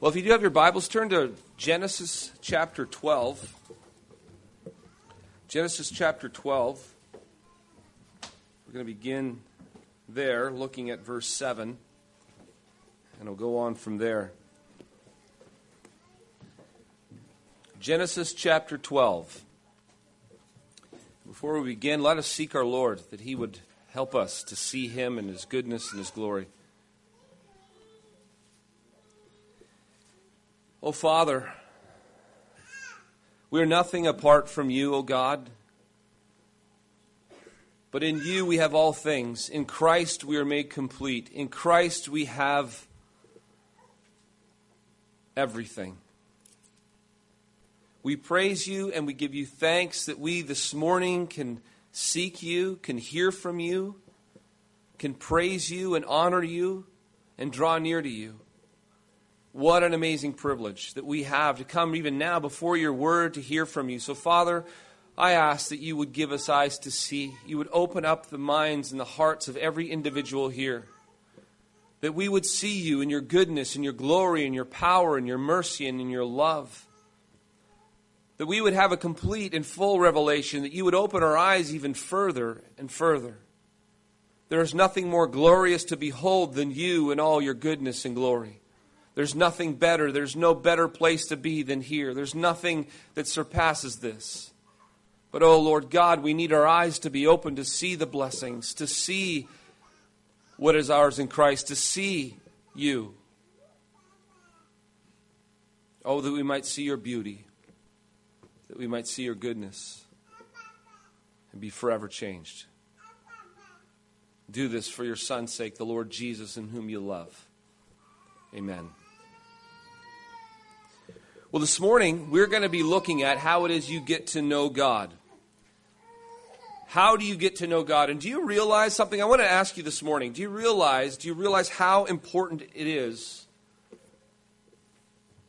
Well, if you do have your Bibles, turn to Genesis chapter 12. Genesis chapter 12. We're going to begin there, looking at verse 7, and we'll go on from there. Genesis chapter 12. Before we begin, let us seek our Lord that He would help us to see Him and His goodness and His glory. Oh, Father, we are nothing apart from you, O oh God. But in you we have all things. In Christ we are made complete. In Christ we have everything. We praise you and we give you thanks that we this morning can seek you, can hear from you, can praise you and honor you and draw near to you. What an amazing privilege that we have to come even now before your word to hear from you. So, Father, I ask that you would give us eyes to see. You would open up the minds and the hearts of every individual here. That we would see you in your goodness and your glory and your power and your mercy and in your love. That we would have a complete and full revelation, that you would open our eyes even further and further. There is nothing more glorious to behold than you and all your goodness and glory. There's nothing better. There's no better place to be than here. There's nothing that surpasses this. But, oh Lord God, we need our eyes to be open to see the blessings, to see what is ours in Christ, to see you. Oh, that we might see your beauty, that we might see your goodness, and be forever changed. Do this for your Son's sake, the Lord Jesus, in whom you love. Amen. Well, this morning, we're going to be looking at how it is you get to know God. How do you get to know God? And do you realize something? I want to ask you this morning. Do you realize, do you realize how important it is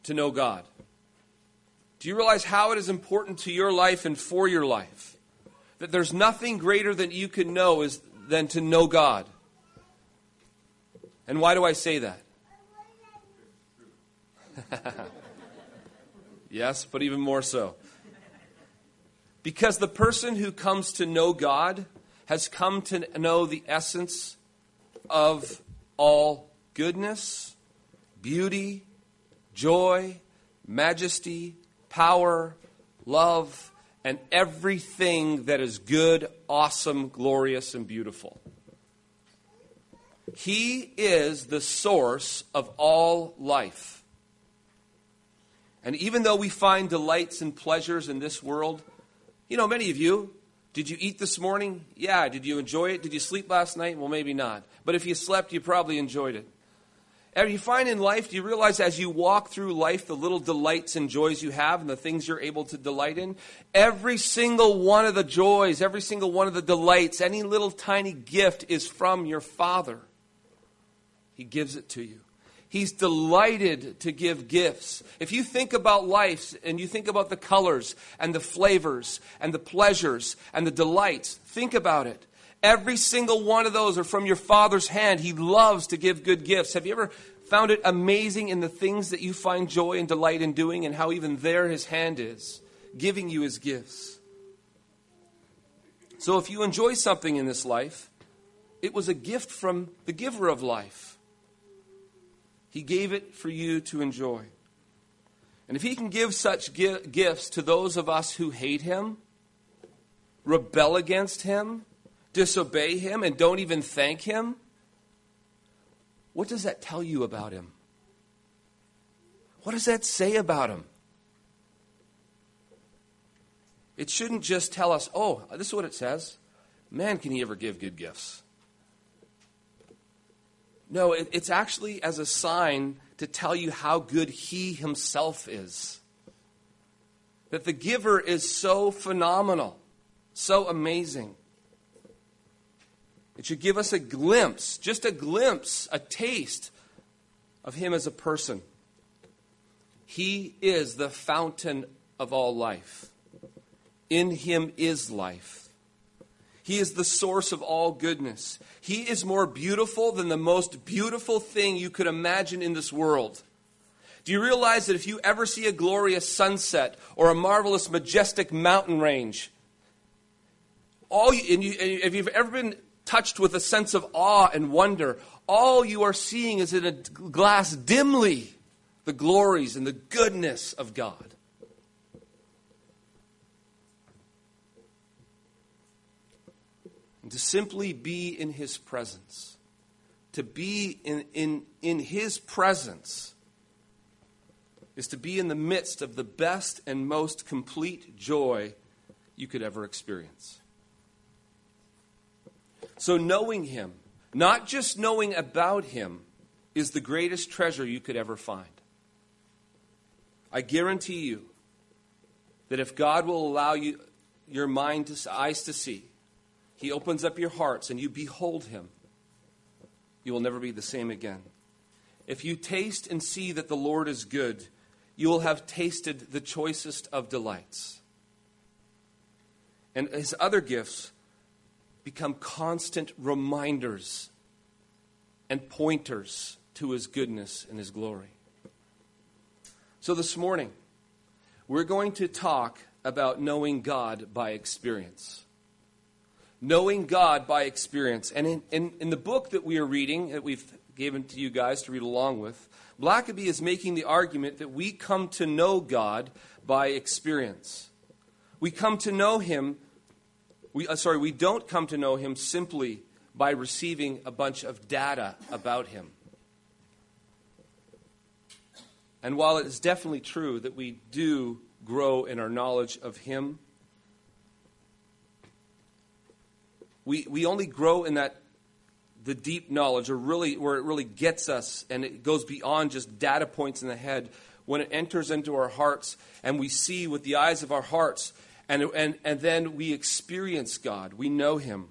to know God? Do you realize how it is important to your life and for your life? That there's nothing greater than you can know is than to know God. And why do I say that? Yes, but even more so. Because the person who comes to know God has come to know the essence of all goodness, beauty, joy, majesty, power, love, and everything that is good, awesome, glorious, and beautiful. He is the source of all life. And even though we find delights and pleasures in this world, you know, many of you, did you eat this morning? Yeah. Did you enjoy it? Did you sleep last night? Well, maybe not. But if you slept, you probably enjoyed it. And you find in life, do you realize as you walk through life, the little delights and joys you have and the things you're able to delight in? Every single one of the joys, every single one of the delights, any little tiny gift is from your Father. He gives it to you. He's delighted to give gifts. If you think about life and you think about the colors and the flavors and the pleasures and the delights, think about it. Every single one of those are from your Father's hand. He loves to give good gifts. Have you ever found it amazing in the things that you find joy and delight in doing and how even there His hand is, giving you His gifts? So if you enjoy something in this life, it was a gift from the giver of life. He gave it for you to enjoy. And if He can give such gifts to those of us who hate Him, rebel against Him, disobey Him, and don't even thank Him, what does that tell you about Him? What does that say about Him? It shouldn't just tell us, oh, this is what it says. Man, can He ever give good gifts? No, it, it's actually as a sign to tell you how good He Himself is. That the giver is so phenomenal, so amazing. It should give us a glimpse, just a glimpse, a taste of Him as a person. He is the fountain of all life. In Him is life. He is the source of all goodness. He is more beautiful than the most beautiful thing you could imagine in this world. Do you realize that if you ever see a glorious sunset or a marvelous, majestic mountain range, all you, and, you, and if you've ever been touched with a sense of awe and wonder, all you are seeing is in a glass dimly the glories and the goodness of God. And to simply be in His presence, to be in, in, in His presence, is to be in the midst of the best and most complete joy you could ever experience. So, knowing Him, not just knowing about Him, is the greatest treasure you could ever find. I guarantee you that if God will allow you, your mind to, eyes to see, He opens up your hearts and you behold Him, you will never be the same again. If you taste and see that the Lord is good, you will have tasted the choicest of delights. And His other gifts become constant reminders and pointers to His goodness and His glory. So this morning, we're going to talk about knowing God by experience. Knowing God by experience. And in, in, in, the book that we are reading, that we've given to you guys to read along with, Blackaby is making the argument that we come to know God by experience. We come to know Him, we, uh, sorry, we don't come to know Him simply by receiving a bunch of data about Him. And while it is definitely true that we do grow in our knowledge of Him, we, we only grow in that the deep knowledge, or really where it really gets us and it goes beyond just data points in the head, when it enters into our hearts and we see with the eyes of our hearts, and, and, and then we experience God, we know Him.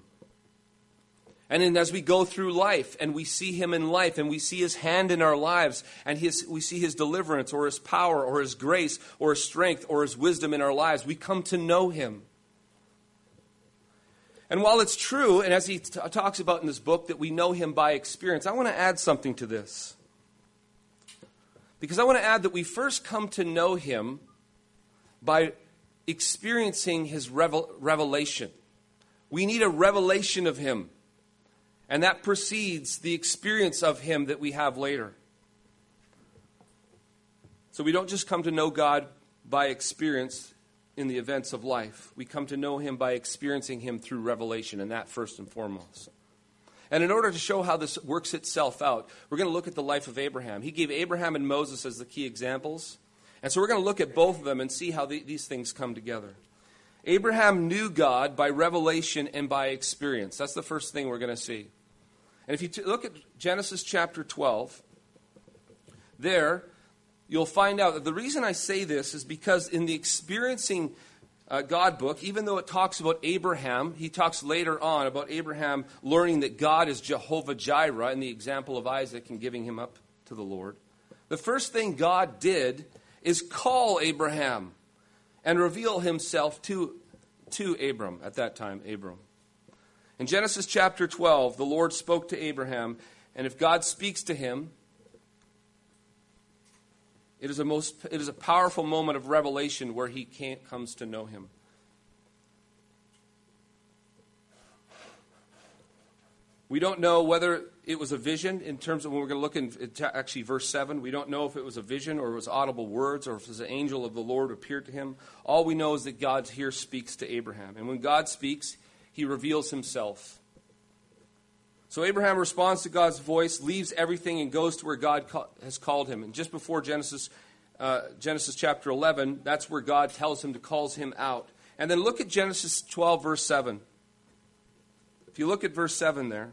And then as we go through life and we see him in life and we see his hand in our lives and his, we see his deliverance or his power or his grace or his strength or his wisdom in our lives, we come to know him. And while it's true, and as he t- talks about in this book, that we know him by experience, I want to add something to this. Because I want to add that we first come to know him by experiencing his revel- revelation. We need a revelation of him. And that precedes the experience of Him that we have later. So we don't just come to know God by experience in the events of life. We come to know Him by experiencing Him through revelation, and that first and foremost. And in order to show how this works itself out, we're going to look at the life of Abraham. He gave Abraham and Moses as the key examples. And so we're going to look at both of them and see how the, these things come together. Abraham knew God by revelation and by experience. That's the first thing we're going to see. And if you t- look at Genesis chapter 12, there you'll find out that the reason I say this is because in the experiencing uh, God book, even though it talks about Abraham, he talks later on about Abraham learning that God is Jehovah Jireh in the example of Isaac and giving him up to the Lord. The first thing God did is call Abraham and reveal himself to, to Abram at that time, Abram. In Genesis chapter 12, the Lord spoke to Abraham, and if God speaks to him, it is a, most, it is a powerful moment of revelation where he comes to know him. We don't know whether it was a vision in terms of when we're going to look in actually verse 7. We don't know if it was a vision or it was audible words or if it was an angel of the Lord appeared to him. All we know is that God here speaks to Abraham. And when God speaks, he reveals himself. So Abraham responds to God's voice, leaves everything, and goes to where God has called him. And just before Genesis, uh, Genesis chapter 11, that's where God tells him to calls him out. And then look at Genesis 12, verse 7. If you look at verse 7 there,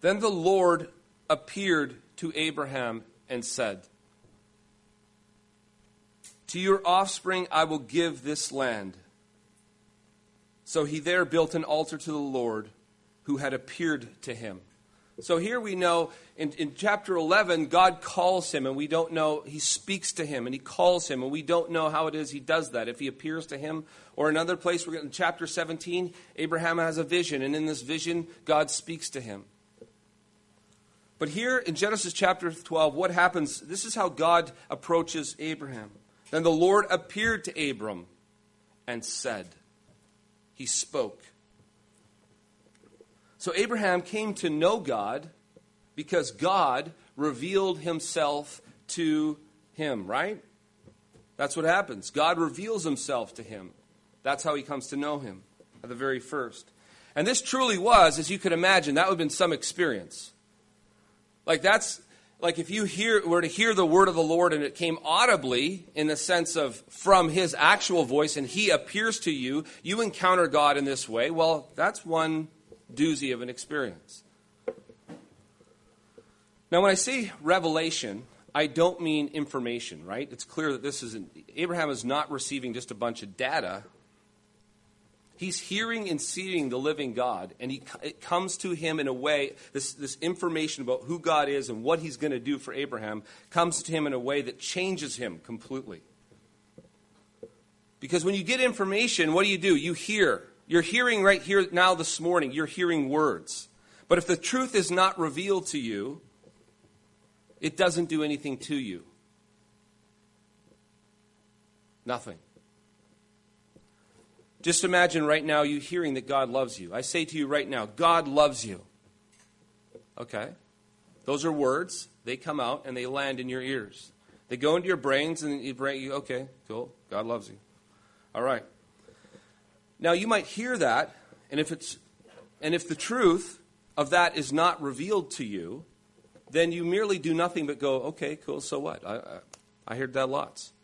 then the Lord appeared to Abraham and said, To your offspring I will give this land. So he there built an altar to the Lord who had appeared to him. So here we know in, in chapter 11, God calls him, and we don't know, he speaks to him, and he calls him, and we don't know how it is he does that. If he appears to him, or another place, we're in chapter 17, Abraham has a vision, and in this vision, God speaks to him. But here in Genesis chapter 12, what happens? This is how God approaches Abraham. Then the Lord appeared to Abram and said, He spoke. So Abraham came to know God because God revealed himself to him, right? That's what happens. God reveals himself to him. That's how he comes to know him at the very first. And this truly was, as you could imagine, that would have been some experience. Like that's like if you hear were to hear the word of the Lord and it came audibly in the sense of from his actual voice and he appears to you, you encounter God in this way. Well, that's one doozy of an experience. Now, when I say revelation, I don't mean information, right? It's clear that this is Abraham is not receiving just a bunch of data He's hearing and seeing the living God, and he, it comes to him in a way, this, this information about who God is and what he's going to do for Abraham comes to him in a way that changes him completely. Because when you get information, what do you do? You hear. You're hearing right here now this morning, you're hearing words. But if the truth is not revealed to you, it doesn't do anything to you. Nothing. Just imagine right now you hearing that God loves you. I say to you right now, God loves you. Okay? Those are words. They come out and they land in your ears. They go into your brains and you brain you, okay, cool. God loves you. All right. Now you might hear that, and if it's and if the truth of that is not revealed to you, then you merely do nothing but go, okay, cool, so what? I, I, I heard that lots.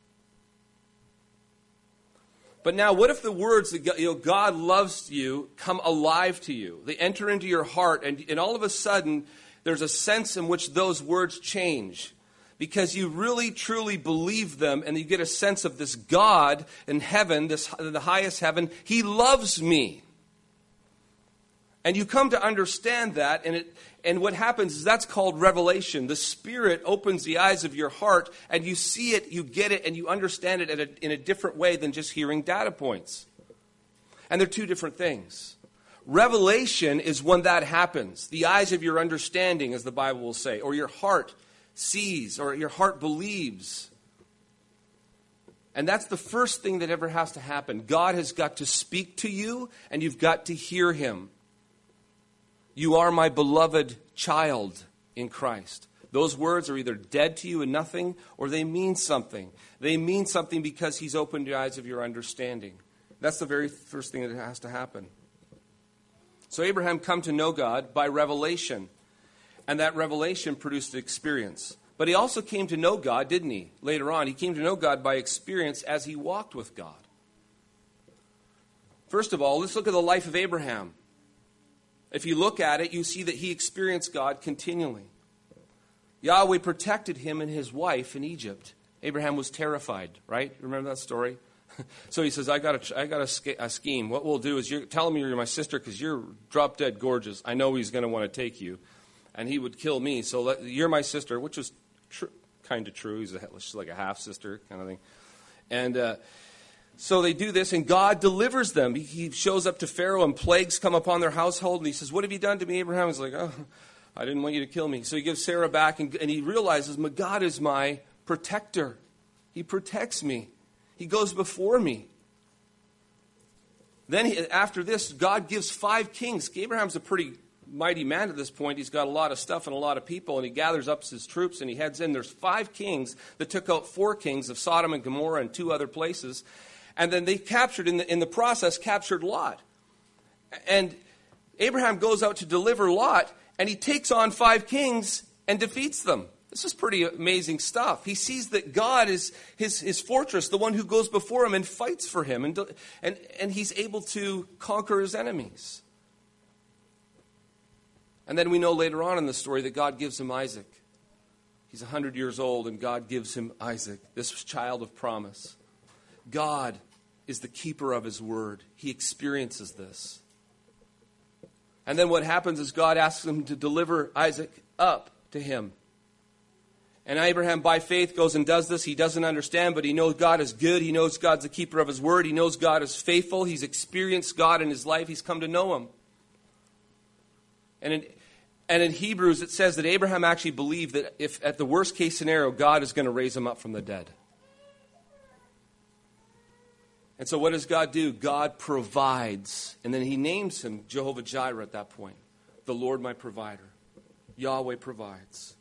But now, what if the words that you know, God loves you come alive to you? They enter into your heart, and, and all of a sudden, there's a sense in which those words change because you really truly believe them and you get a sense of this God in heaven, this, the highest heaven. He loves me. And you come to understand that, and, it, and what happens is that's called revelation. The Spirit opens the eyes of your heart, and you see it, you get it, and you understand it a, in a different way than just hearing data points. And they're two different things. Revelation is when that happens. The eyes of your understanding, as the Bible will say, or your heart sees, or your heart believes. And that's the first thing that ever has to happen. God has got to speak to you, and you've got to hear Him. You are my beloved child in Christ. Those words are either dead to you and nothing, or they mean something. They mean something because He's opened the eyes of your understanding. That's the very first thing that has to happen. So Abraham come to know God by revelation, and that revelation produced experience. But he also came to know God, didn't he? Later on, he came to know God by experience as he walked with God. First of all, let's look at the life of Abraham. If you look at it, you see that he experienced God continually. Yahweh protected him and his wife in Egypt. Abraham was terrified, right? Remember that story? so he says, I got a, I got a, a scheme. What we'll do is you're, tell him you're my sister because you're drop dead gorgeous. I know he's going to want to take you. And he would kill me. So let, you're my sister, which was tr- kind of true. He's a, she's like a half sister kind of thing. And uh, so they do this, and God delivers them. He shows up to Pharaoh, and plagues come upon their household. And he says, What have you done to me, Abraham? He's like, Oh, I didn't want you to kill me. So he gives Sarah back, and, and he realizes, My God is my protector. He protects me, He goes before me. Then, he, after this, God gives five kings. Abraham's a pretty mighty man at this point. He's got a lot of stuff and a lot of people, and he gathers up his troops and he heads in. There's five kings that took out four kings of Sodom and Gomorrah and two other places. And then they captured, in the, in the process, captured Lot. And Abraham goes out to deliver Lot, and he takes on five kings and defeats them. This is pretty amazing stuff. He sees that God is his, his fortress, the one who goes before him and fights for him, and, and, and he's able to conquer his enemies. And then we know later on in the story that God gives him Isaac. He's 100 years old, and God gives him Isaac, this child of promise. God is the keeper of his word. He experiences this. And then what happens is God asks him to deliver Isaac up to him. And Abraham, by faith, goes and does this. He doesn't understand, but he knows God is good. He knows God's the keeper of his word. He knows God is faithful. He's experienced God in his life. He's come to know him. And, And in Hebrews, it says that Abraham actually believed that if, at the worst case scenario, God is going to raise him up from the dead. And so, what does God do? God provides. And then he names him Jehovah Jireh at that point the Lord my provider. Yahweh provides.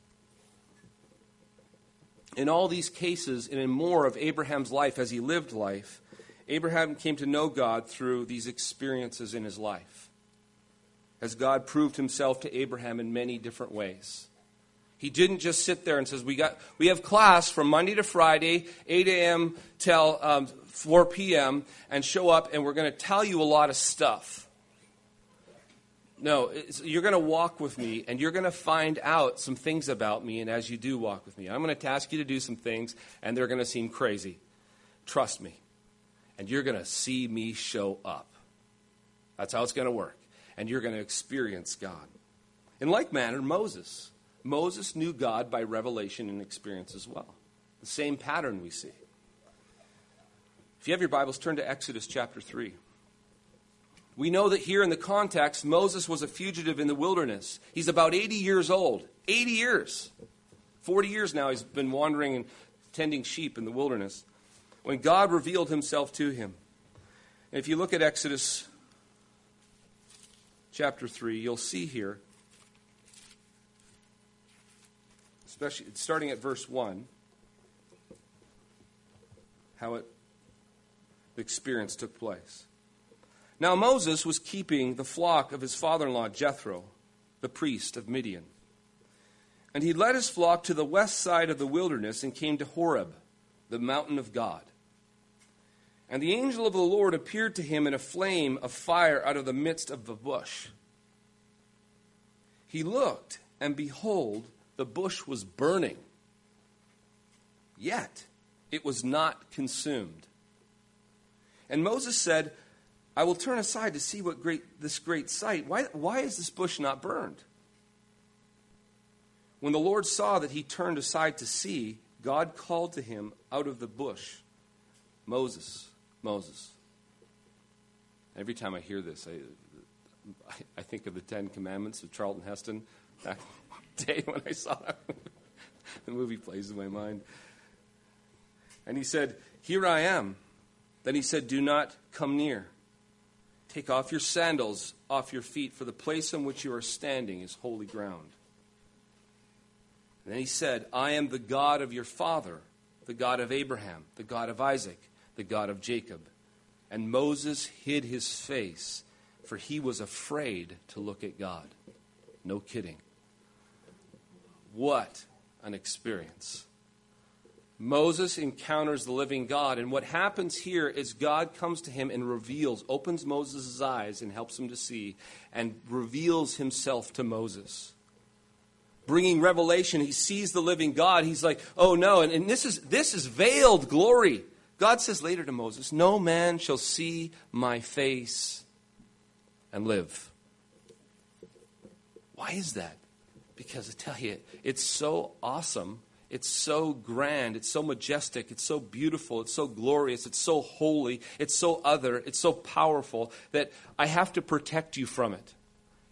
In all these cases, and in more of Abraham's life as he lived life, Abraham came to know God through these experiences in his life as God proved himself to Abraham in many different ways. He didn't just sit there and says, "We got we have class from Monday to Friday, 8 a.m. till um, 4 p.m. and show up, and we're going to tell you a lot of stuff." No, you're going to walk with me, and you're going to find out some things about me. And as you do walk with me, I'm going to ask you to do some things, and they're going to seem crazy. Trust me, and you're going to see me show up. That's how it's going to work and you're going to experience God. In like manner, Moses. Moses knew God by revelation and experience as well. The same pattern we see. If you have your Bibles, turn to Exodus chapter 3. We know that here in the context, Moses was a fugitive in the wilderness. He's about 80 years old. 80 years. 40 years now he's been wandering and tending sheep in the wilderness when God revealed himself to him. And if you look at Exodus chapter 3, you'll see here, especially starting at verse 1, how it, the experience took place. Now Moses was keeping the flock of his father in law Jethro, the priest of Midian. And he led his flock to the west side of the wilderness and came to Horeb, the mountain of God. And the angel of the Lord appeared to him in a flame of fire out of the midst of the bush. He looked, and behold, the bush was burning. Yet it was not consumed. And Moses said, I will turn aside to see what great, this great sight. Why, why is this bush not burned? When the Lord saw that he turned aside to see, God called to him out of the bush, Moses, Moses. Every time I hear this, I, I think of the Ten Commandments of Charlton Heston back day when I saw that. the movie plays in my mind. And he said, Here I am. Then he said, Do not come near. Take off your sandals off your feet, for the place on which you are standing is holy ground. And then he said, I am the God of your father, the God of Abraham, the God of Isaac, the God of Jacob. And Moses hid his face, for he was afraid to look at God. No kidding. What an experience. Moses encounters the living God, and what happens here is God comes to him and reveals, opens Moses' eyes and helps him to see, and reveals himself to Moses. Bringing revelation, he sees the living God. He's like, oh no, and, and this is this is veiled glory. God says later to Moses, No man shall see my face and live. Why is that? Because I tell you, it's so awesome. It's so grand. It's so majestic. It's so beautiful. It's so glorious. It's so holy. It's so other. It's so powerful that I have to protect you from it.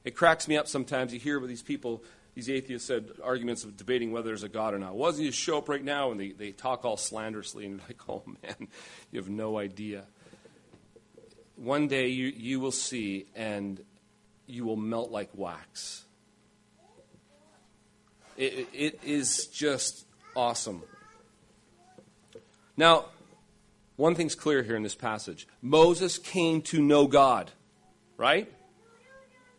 It cracks me up sometimes. You hear these people, these atheists said arguments of debating whether there's a God or not. Why doesn't he show up right now? And they, they talk all slanderously and you're like, oh man, you have no idea. One day you, you will see and you will melt like wax. It, it is just awesome. Now, one thing's clear here in this passage Moses came to know God, right?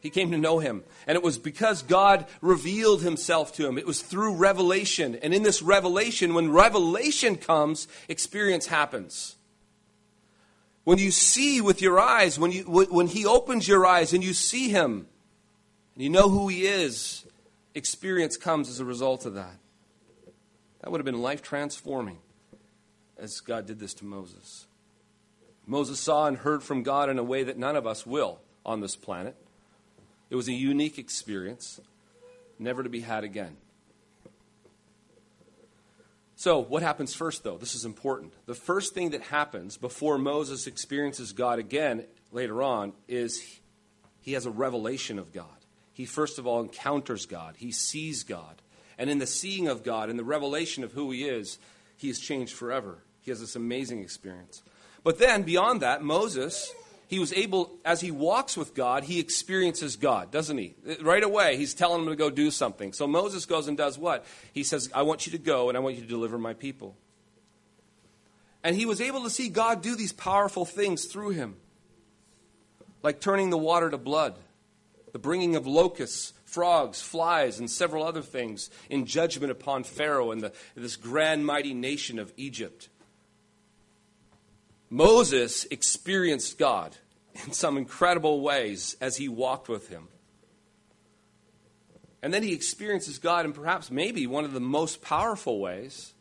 He came to know him. And it was because God revealed himself to him. It was through revelation. And in this revelation, when revelation comes, experience happens. When you see with your eyes, when, you, when he opens your eyes and you see him, and you know who he is, experience comes as a result of that. That would have been life transforming as God did this to Moses. Moses saw and heard from God in a way that none of us will on this planet. It was a unique experience, never to be had again. So, what happens first, though? This is important. The first thing that happens before Moses experiences God again later on is he has a revelation of God. he first of all encounters God, he sees God. And in the seeing of God, in the revelation of who he is, he is changed forever. He has this amazing experience. But then, beyond that, Moses, he was able, as he walks with God, he experiences God, doesn't he? Right away, he's telling him to go do something. So Moses goes and does what? He says, I want you to go and I want you to deliver my people. And he was able to see God do these powerful things through him, like turning the water to blood, the bringing of locusts, frogs, flies, and several other things in judgment upon Pharaoh and the, this grand, mighty nation of Egypt. Moses experienced God in some incredible ways as he walked with him. And then he experiences God in perhaps maybe one of the most powerful ways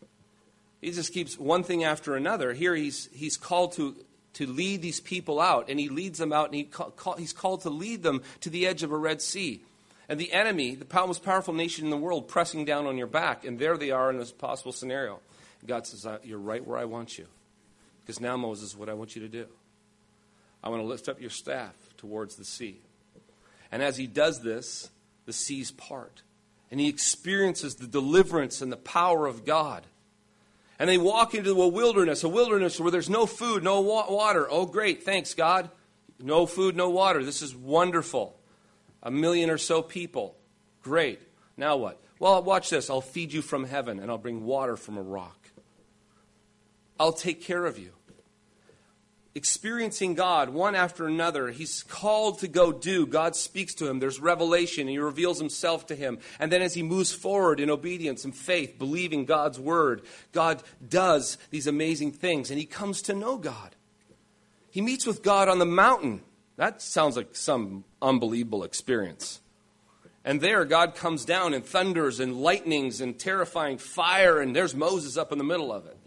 he just keeps one thing after another. Here he's, he's called to, to lead these people out, and he leads them out, and he call, he's called to lead them to the edge of a Red Sea. And the enemy, the most powerful nation in the world, pressing down on your back, and there they are in this possible scenario. God says, You're right where I want you. Because now, Moses, what I want you to do, I want to lift up your staff towards the sea. And as he does this, the seas part. And he experiences the deliverance and the power of God. And they walk into a wilderness, a wilderness where there's no food, no wa- water. Oh, great, thanks, God. No food, no water. This is wonderful. A million or so people. Great. Now what? Well, watch this. I'll feed you from heaven, and I'll bring water from a rock. I'll take care of you experiencing God one after another. He's called to go do. God speaks to him. There's revelation. and He reveals himself to him. And then as he moves forward in obedience and faith, believing God's word, God does these amazing things and he comes to know God. He meets with God on the mountain. That sounds like some unbelievable experience. And there, God comes down in thunders and lightnings and terrifying fire, and there's Moses up in the middle of it.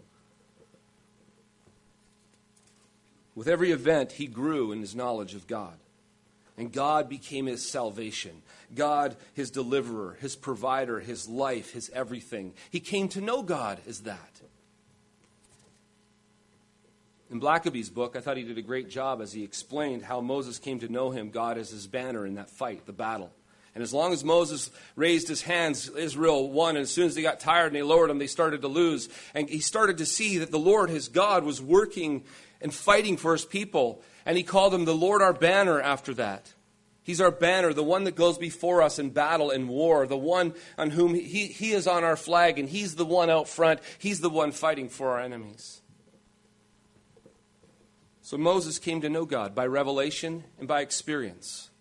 With every event, he grew in his knowledge of God. And God became his salvation. God, his deliverer, his provider, his life, his everything. He came to know God as that. In Blackaby's book, I thought he did a great job as he explained how Moses came to know him, God, as his banner in that fight, the battle. And as long as Moses raised his hands, Israel won. And as soon as they got tired and they lowered them, they started to lose. And he started to see that the Lord, his God, was working and fighting for his people. And he called him the Lord our banner after that. He's our banner, the one that goes before us in battle and war, the one on whom he, he is on our flag, and he's the one out front. He's the one fighting for our enemies. So Moses came to know God by revelation and by experience.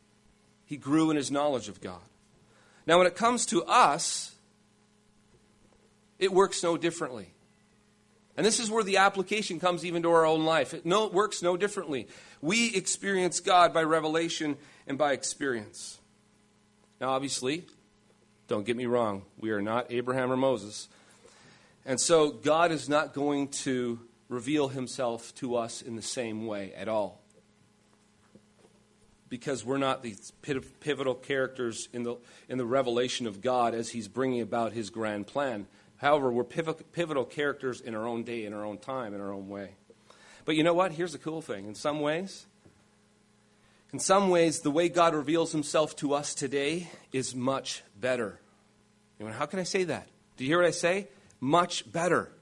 He grew in his knowledge of God. Now, when it comes to us, it works no differently. And this is where the application comes even to our own life. It, no, works no differently. We experience God by revelation and by experience. Now, obviously, don't get me wrong, we are not Abraham or Moses. And so, God is not going to reveal himself to us in the same way at all. Because we're not these pivotal characters in the, in the revelation of God as he's bringing about his grand plan. However, we're pivotal characters in our own day, in our own time, in our own way. But you know what? Here's the cool thing. In some ways, in some ways, the way God reveals himself to us today is much better. You know, how can I say that? Do you hear what I say? Much better.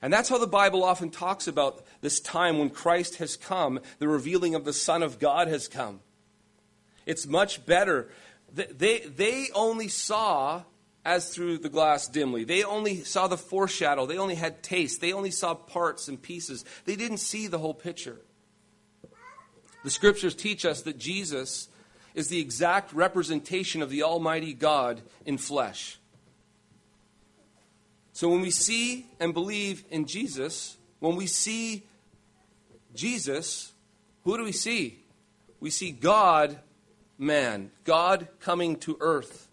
And that's how the Bible often talks about this time when Christ has come, the revealing of the Son of God has come. It's much better. They, they only saw as through the glass dimly. They only saw the foreshadow. They only had taste. They only saw parts and pieces. They didn't see the whole picture. The scriptures teach us that Jesus is the exact representation of the Almighty God in flesh. So when we see and believe in Jesus, when we see Jesus, who do we see? We see God, man, God coming to earth.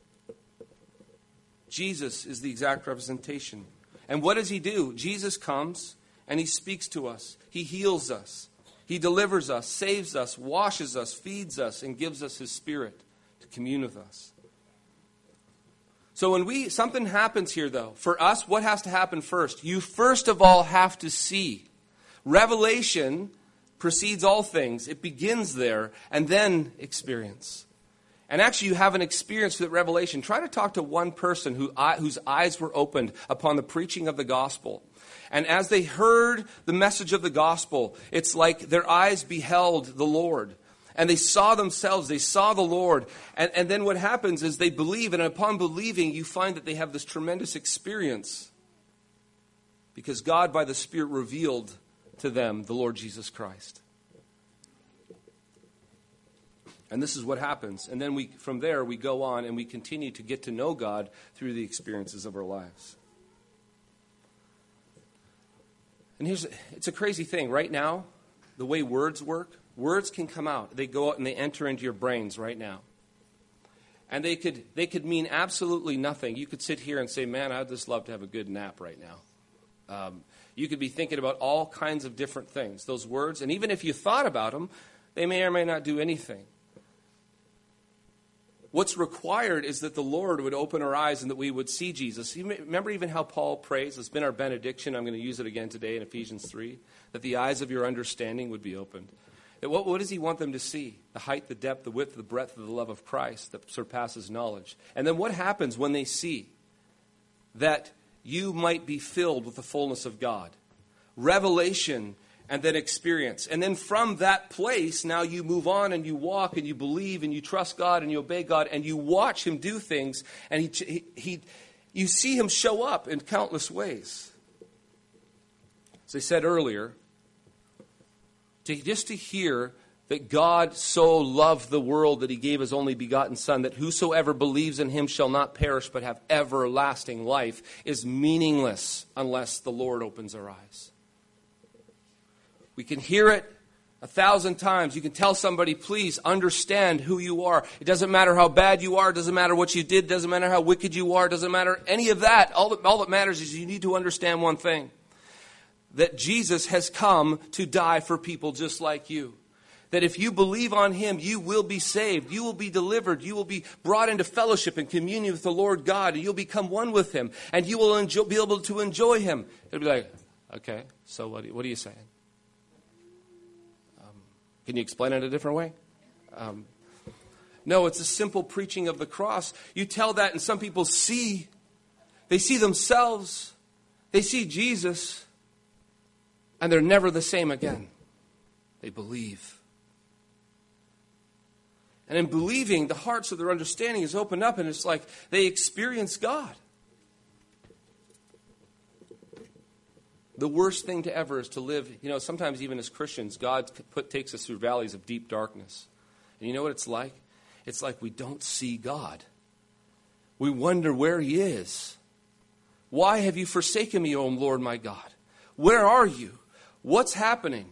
Jesus is the exact representation. And what does he do? Jesus comes and he speaks to us, he heals us, he delivers us, saves us, washes us, feeds us, and gives us his spirit to commune with us. So when we something happens here though, for us what has to happen first? You first of all have to see. Revelation precedes all things. It begins there and then experience. And actually you have an experience with revelation, try to talk to one person who, whose eyes were opened upon the preaching of the gospel. And as they heard the message of the gospel, it's like their eyes beheld the Lord. And they saw themselves, they saw the Lord. And, and then what happens is they believe, and upon believing, you find that they have this tremendous experience. Because God, by the Spirit, revealed to them the Lord Jesus Christ. And this is what happens. And then we, from there, we go on and we continue to get to know God through the experiences of our lives. And here's it's a crazy thing. Right now, the way words work, words can come out. They go out and they enter into your brains right now. And they could they could mean absolutely nothing. You could sit here and say, "Man, I'd just love to have a good nap right now." Um, you could be thinking about all kinds of different things. Those words, and even if you thought about them, they may or may not do anything. What's required is that the Lord would open our eyes and that we would see Jesus. You remember even how Paul prays? It's been our benediction. I'm going to use it again today in Ephesians 3 that the eyes of your understanding would be opened. What, what does he want them to see? The height, the depth, the width, the breadth of the love of Christ that surpasses knowledge. And then what happens when they see that you might be filled with the fullness of God? Revelation and then experience. And then from that place, now you move on and you walk and you believe and you trust God and you obey God and you watch Him do things and he, he, he you see Him show up in countless ways. As I said earlier, to, just to hear that God so loved the world that he gave his only begotten Son, that whosoever believes in him shall not perish but have everlasting life, is meaningless unless the Lord opens our eyes. We can hear it a thousand times. You can tell somebody, please understand who you are. It doesn't matter how bad you are. It doesn't matter what you did. It doesn't matter how wicked you are. It doesn't matter any of that. All that, all that matters is you need to understand one thing that Jesus has come to die for people just like you. That if you believe on him, you will be saved. You will be delivered. You will be brought into fellowship and communion with the Lord God, and you'll become one with him, and you will enjoy, be able to enjoy him. It'll be like, okay, so what, what are you saying? Can you explain it a different way? Um, no, it's a simple preaching of the cross. You tell that, and some people see, they see themselves, they see Jesus, and they're never the same again. They believe. And in believing, the hearts of their understanding is opened up, and it's like they experience God. The worst thing to ever is to live, you know, sometimes even as Christians, God put, takes us through valleys of deep darkness. And you know what it's like? It's like we don't see God. We wonder where He is. Why have you forsaken me, O Lord my God? Where are you? What's happening?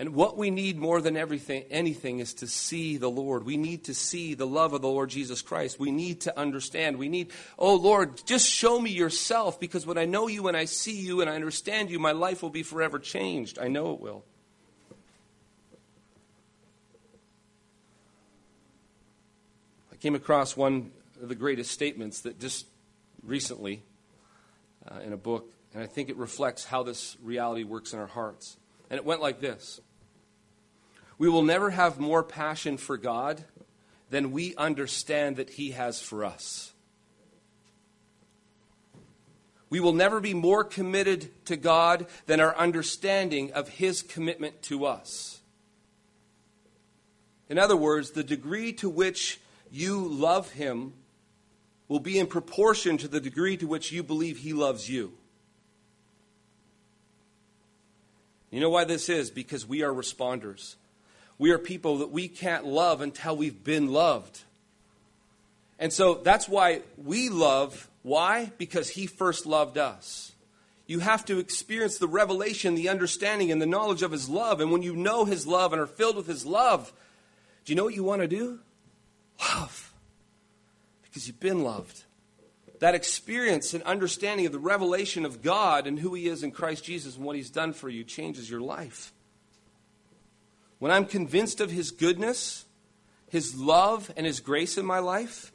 And what we need more than everything, anything is to see the Lord. We need to see the love of the Lord Jesus Christ. We need to understand. We need, oh Lord, just show me yourself because when I know you and I see you and I understand you, my life will be forever changed. I know it will. I came across one of the greatest statements that just recently uh, in a book, and I think it reflects how this reality works in our hearts. And it went like this we will never have more passion for God than we understand that He has for us. We will never be more committed to God than our understanding of His commitment to us. In other words, the degree to which you love Him will be in proportion to the degree to which you believe He loves you. You know why this is? Because we are responders. We are people that we can't love until we've been loved. And so that's why we love. Why? Because He first loved us. You have to experience the revelation, the understanding, and the knowledge of His love. And when you know His love and are filled with His love, do you know what you want to do? Love. Because you've been loved. That experience and understanding of the revelation of God and who He is in Christ Jesus and what He's done for you changes your life when I'm convinced of His goodness, His love, and His grace in my life,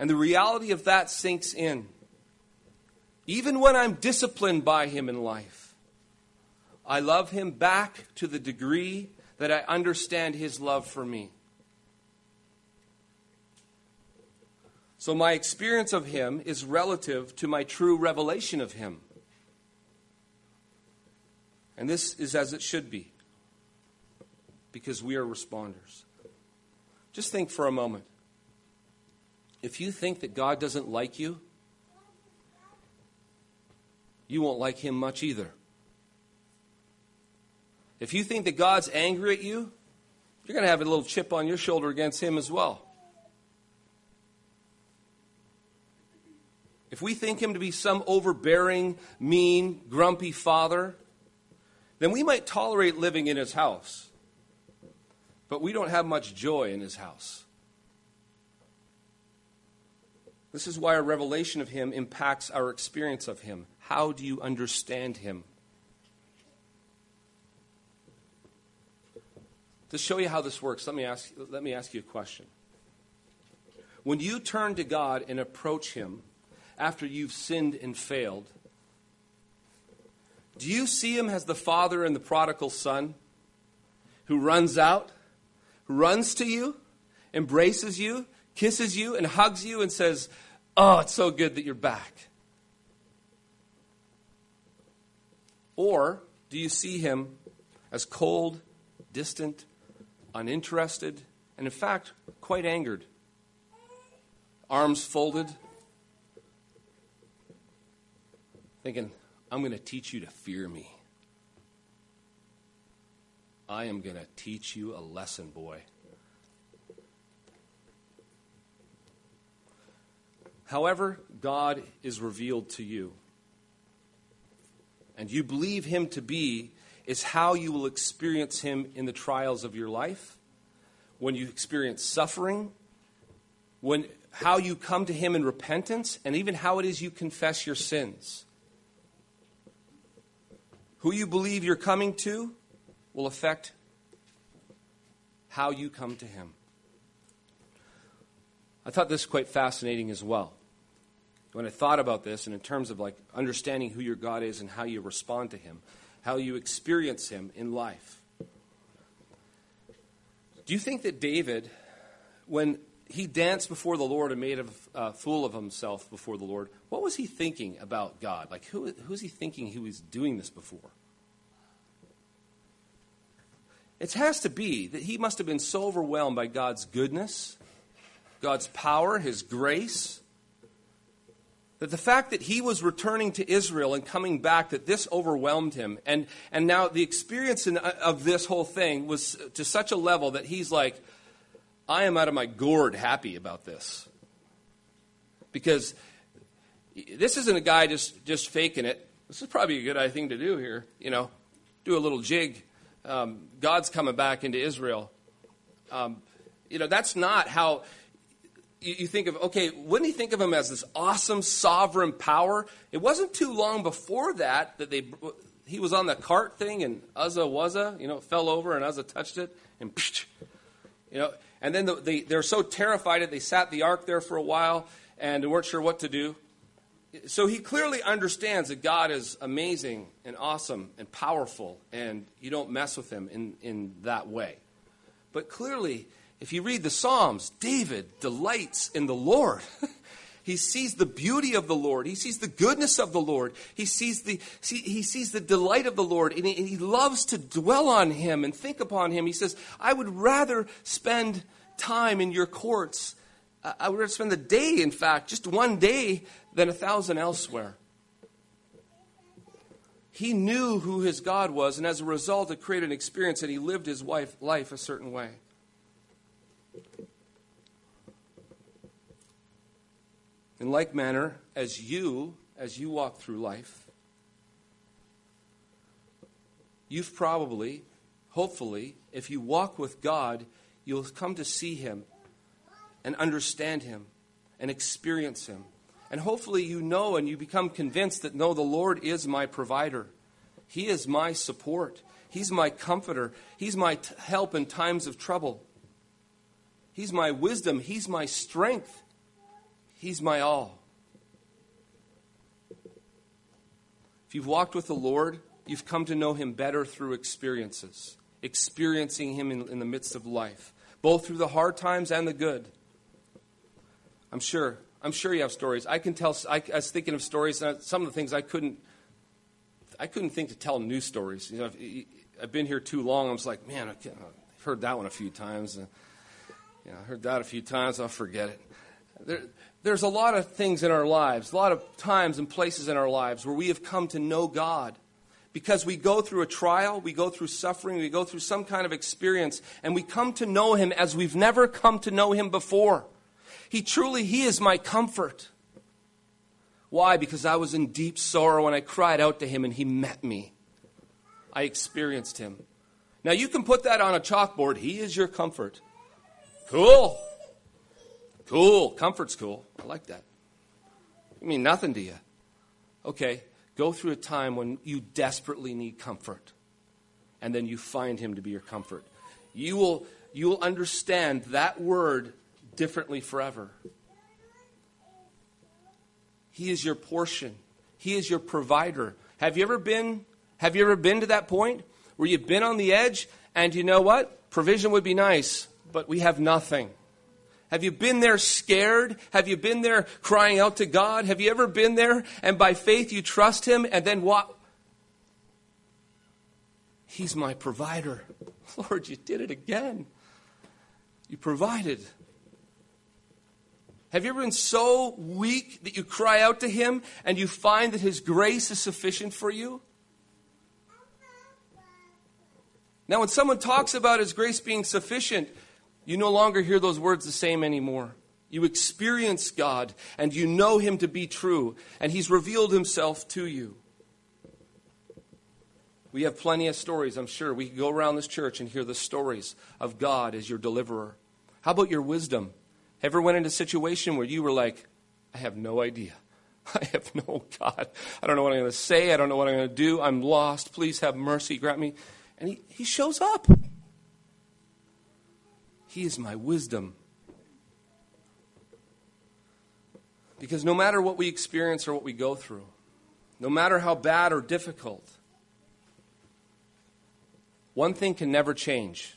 and the reality of that sinks in, even when I'm disciplined by Him in life, I love Him back to the degree that I understand His love for me. So my experience of Him is relative to my true revelation of Him. And this is as it should be, because we are responders. Just think for a moment. If you think that God doesn't like you, you won't like Him much either. If you think that God's angry at you, you're going to have a little chip on your shoulder against Him as well. If we think Him to be some overbearing, mean, grumpy father, then we might tolerate living in His house. But we don't have much joy in His house. This is why our revelation of Him impacts our experience of Him. How do you understand Him? To show you how this works, let me ask, let me ask you a question. When you turn to God and approach Him after you've sinned and failed, do you see Him as the father and the prodigal son who runs out, runs to you, embraces you, kisses you, and hugs you and says, Oh, it's so good that you're back? Or do you see Him as cold, distant, uninterested, and in fact, quite angered. Arms folded, thinking, I'm going to teach you to fear me. I am going to teach you a lesson, boy. However, God is revealed to you, and you believe Him to be is how you will experience Him in the trials of your life, when you experience suffering, when, how you come to Him in repentance, and even how it is you confess your sins. Who you believe you're coming to will affect how you come to Him. I thought this quite fascinating as well. When I thought about this, and in terms of like understanding who your God is and how you respond to Him, how you experience him in life. Do you think that David, when he danced before the Lord and made a uh, fool of himself before the Lord, what was he thinking about God? Like, who, who's he thinking he was doing this before? It has to be that he must have been so overwhelmed by God's goodness, God's power, his grace, that the fact that he was returning to Israel and coming back, that this overwhelmed him. And, and now the experience in, of this whole thing was to such a level that he's like, I am out of my gourd happy about this. Because this isn't a guy just, just faking it. This is probably a good thing to do here. You know, do a little jig. Um, God's coming back into Israel. Um, you know, that's not how you, you think of, okay, wouldn't he think of him as this awesome sovereign power? It wasn't too long before that that they, he was on the cart thing and Uzzah Wuzza, you know, fell over and Uzzah touched it and, you know, and then the, they, they're so terrified that they sat the ark there for a while and weren't sure what to do. So he clearly understands that God is amazing and awesome and powerful, and you don't mess with him in, in that way. But clearly, if you read the Psalms, David delights in the Lord. he sees the beauty of the Lord. He sees the goodness of the Lord. He sees the, see, he sees the delight of the Lord. And he, and he loves to dwell on him and think upon him. He says, I would rather spend time in your courts. I would rather spend the day, in fact, just one day, than a thousand elsewhere. He knew who his God was, and as a result, it created an experience, and he lived his life, life a certain way. In like manner, as you, as you walk through life, you've probably, hopefully, if you walk with God, you'll come to see Him and understand Him and experience Him. And hopefully, you know and you become convinced that no, the Lord is my provider. He is my support. He's my comforter. He's my t- help in times of trouble. He's my wisdom. He's my strength. He's my all. If you've walked with the Lord, you've come to know Him better through experiences, experiencing Him in, in the midst of life, both through the hard times and the good. I'm sure I'm sure you have stories. I can tell. I, I was thinking of stories. And some of the things I couldn't. I couldn't think to tell new stories. You know, I've been here too long. I was like, man, I've heard that one a few times. Uh, you know, I heard that a few times. I'll forget it. There, there's a lot of things in our lives, a lot of times and places in our lives where we have come to know God because we go through a trial, we go through suffering, we go through some kind of experience, and we come to know Him as we've never come to know Him before. He truly, He is my comfort. Why? Because I was in deep sorrow and I cried out to Him and He met me. I experienced Him. Now you can put that on a chalkboard. He is your comfort. Cool. Cool. Comfort's cool. I like that. I mean nothing to you. Okay, go through a time when you desperately need comfort, and then you find Him to be your comfort. You will, you will understand that word differently forever. He is your portion. He is your provider. Have you ever been have you ever been to that point where you've been on the edge and you know what? Provision would be nice, but we have nothing. Have you been there scared? Have you been there crying out to God? Have you ever been there and by faith you trust Him and then what? He's my provider. Lord, you did it again. You provided. Have you ever been so weak that you cry out to Him and you find that His grace is sufficient for you? Now, when someone talks about His grace being sufficient, you no longer hear those words the same anymore. You experience God and you know Him to be true, and He's revealed Himself to you. We have plenty of stories, I'm sure. We could go around this church and hear the stories of God as your deliverer. How about your wisdom? Ever went into a situation where you were like, I have no idea. I have no God. I don't know what I'm going to say. I don't know what I'm going to do. I'm lost. Please have mercy. Grant me. And he, he shows up. He is my wisdom. Because no matter what we experience or what we go through, no matter how bad or difficult, one thing can never change,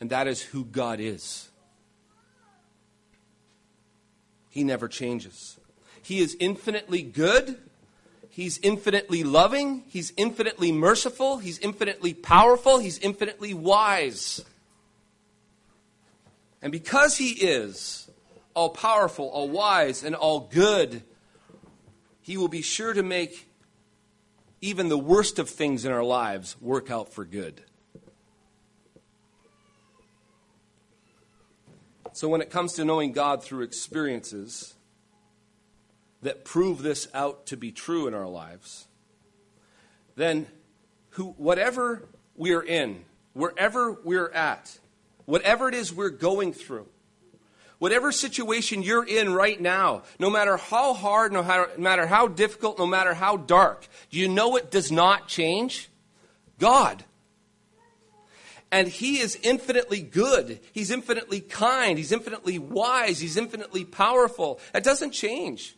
and that is who God is. He never changes. He is infinitely good. He's infinitely loving. He's infinitely merciful. He's infinitely powerful. He's infinitely wise. And because He is all powerful, all wise, and all good, He will be sure to make even the worst of things in our lives work out for good. So, when it comes to knowing God through experiences that prove this out to be true in our lives, then who, whatever we're in, wherever we're at, whatever it is we're going through, whatever situation you're in right now, no matter how hard, no matter how difficult, no matter how dark, do you know it does not change? God. And He is infinitely good. He's infinitely kind. He's infinitely wise. He's infinitely powerful. That doesn't change.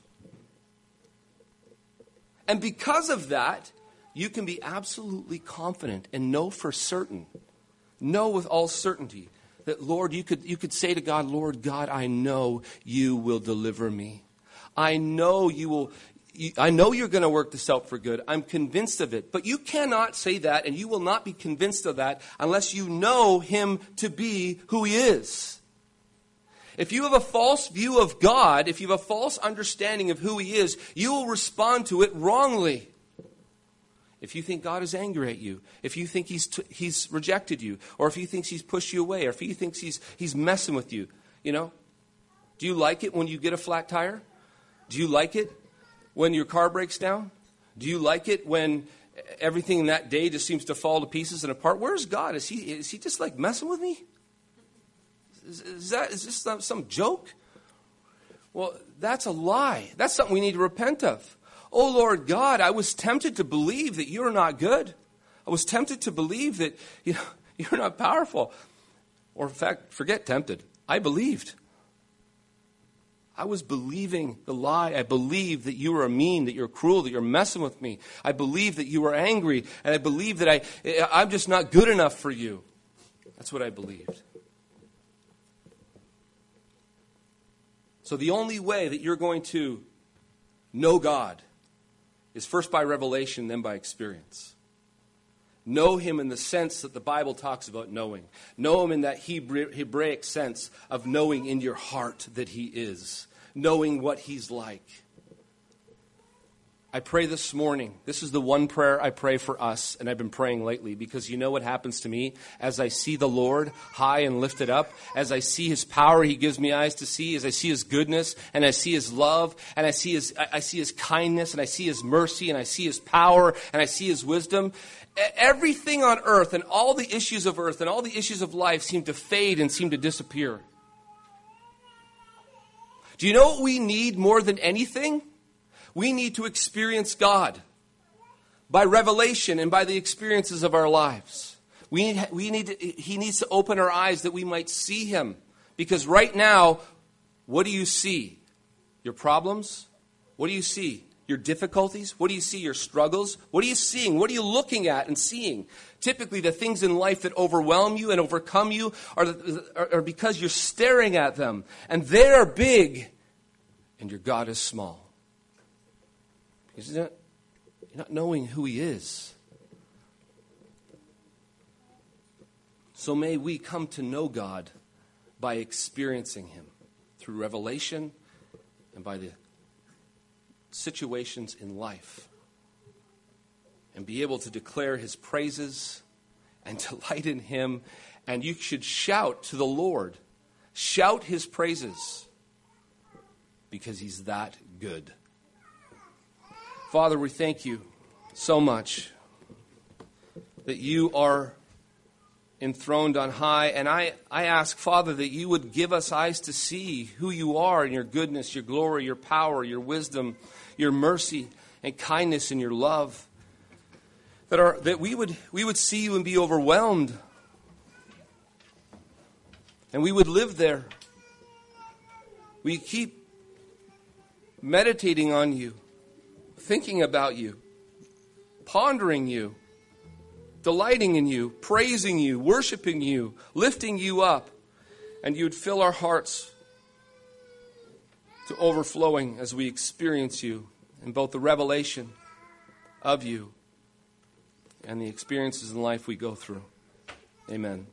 And because of that, you can be absolutely confident and know for certain, know with all certainty that, Lord, you could, you could say to God, Lord God, I know you will deliver me. I know you will. I know you're going to work this out for good. I'm convinced of it. But you cannot say that, and you will not be convinced of that unless you know Him to be who He is. If you have a false view of God, if you have a false understanding of who He is, you will respond to it wrongly if you think God is angry at you, if you think he's, t- he's rejected you, or if he thinks he's pushed you away, or if he thinks he's, he's messing with you, you know? Do you like it when you get a flat tire? Do you like it when your car breaks down? Do you like it when everything in that day just seems to fall to pieces and apart? Where's God? Is he, is he just like messing with me? Is, that, is this some, some joke? Well, that's a lie. That's something we need to repent of. Oh Lord God, I was tempted to believe that you're not good. I was tempted to believe that you know, you're not powerful. Or, in fact, forget tempted. I believed. I was believing the lie. I believed that you were mean, that you're cruel, that you're messing with me. I believed that you were angry, and I believed that I, I'm just not good enough for you. That's what I believed. So the only way that you're going to know God is first by revelation, then by experience. Know him in the sense that the Bible talks about knowing. Know him in that Hebraic sense of knowing in your heart that he is, knowing what he's like. I pray this morning. This is the one prayer I pray for us, and I've been praying lately because you know what happens to me as I see the Lord high and lifted up, as I see His power, He gives me eyes to see, as I see His goodness, and I see His love, and I see His, I see His kindness, and I see His mercy, and I see His power, and I see His wisdom. Everything on earth and all the issues of earth and all the issues of life seem to fade and seem to disappear. Do you know what we need more than anything? We need to experience God by revelation and by the experiences of our lives. We need, we need to, he needs to open our eyes that we might see Him. Because right now, what do you see? Your problems? What do you see? Your difficulties? What do you see? Your struggles? What are you seeing? What are you looking at and seeing? Typically, the things in life that overwhelm you and overcome you are, are, are because you're staring at them. And they're big, and your God is small. You're not, you're not knowing who He is. So may we come to know God by experiencing Him through revelation and by the situations in life. And be able to declare His praises and delight in Him. And you should shout to the Lord, shout His praises because He's that good. Father, we thank you so much that you are enthroned on high. And I, I ask, Father, that you would give us eyes to see who you are in your goodness, your glory, your power, your wisdom, your mercy, and kindness, and your love. That, are, that we, would, we would see you and be overwhelmed. And we would live there. We keep meditating on you thinking about you, pondering you, delighting in you, praising you, worshiping you, lifting you up, and you would fill our hearts to overflowing as we experience you in both the revelation of you and the experiences in life we go through. Amen.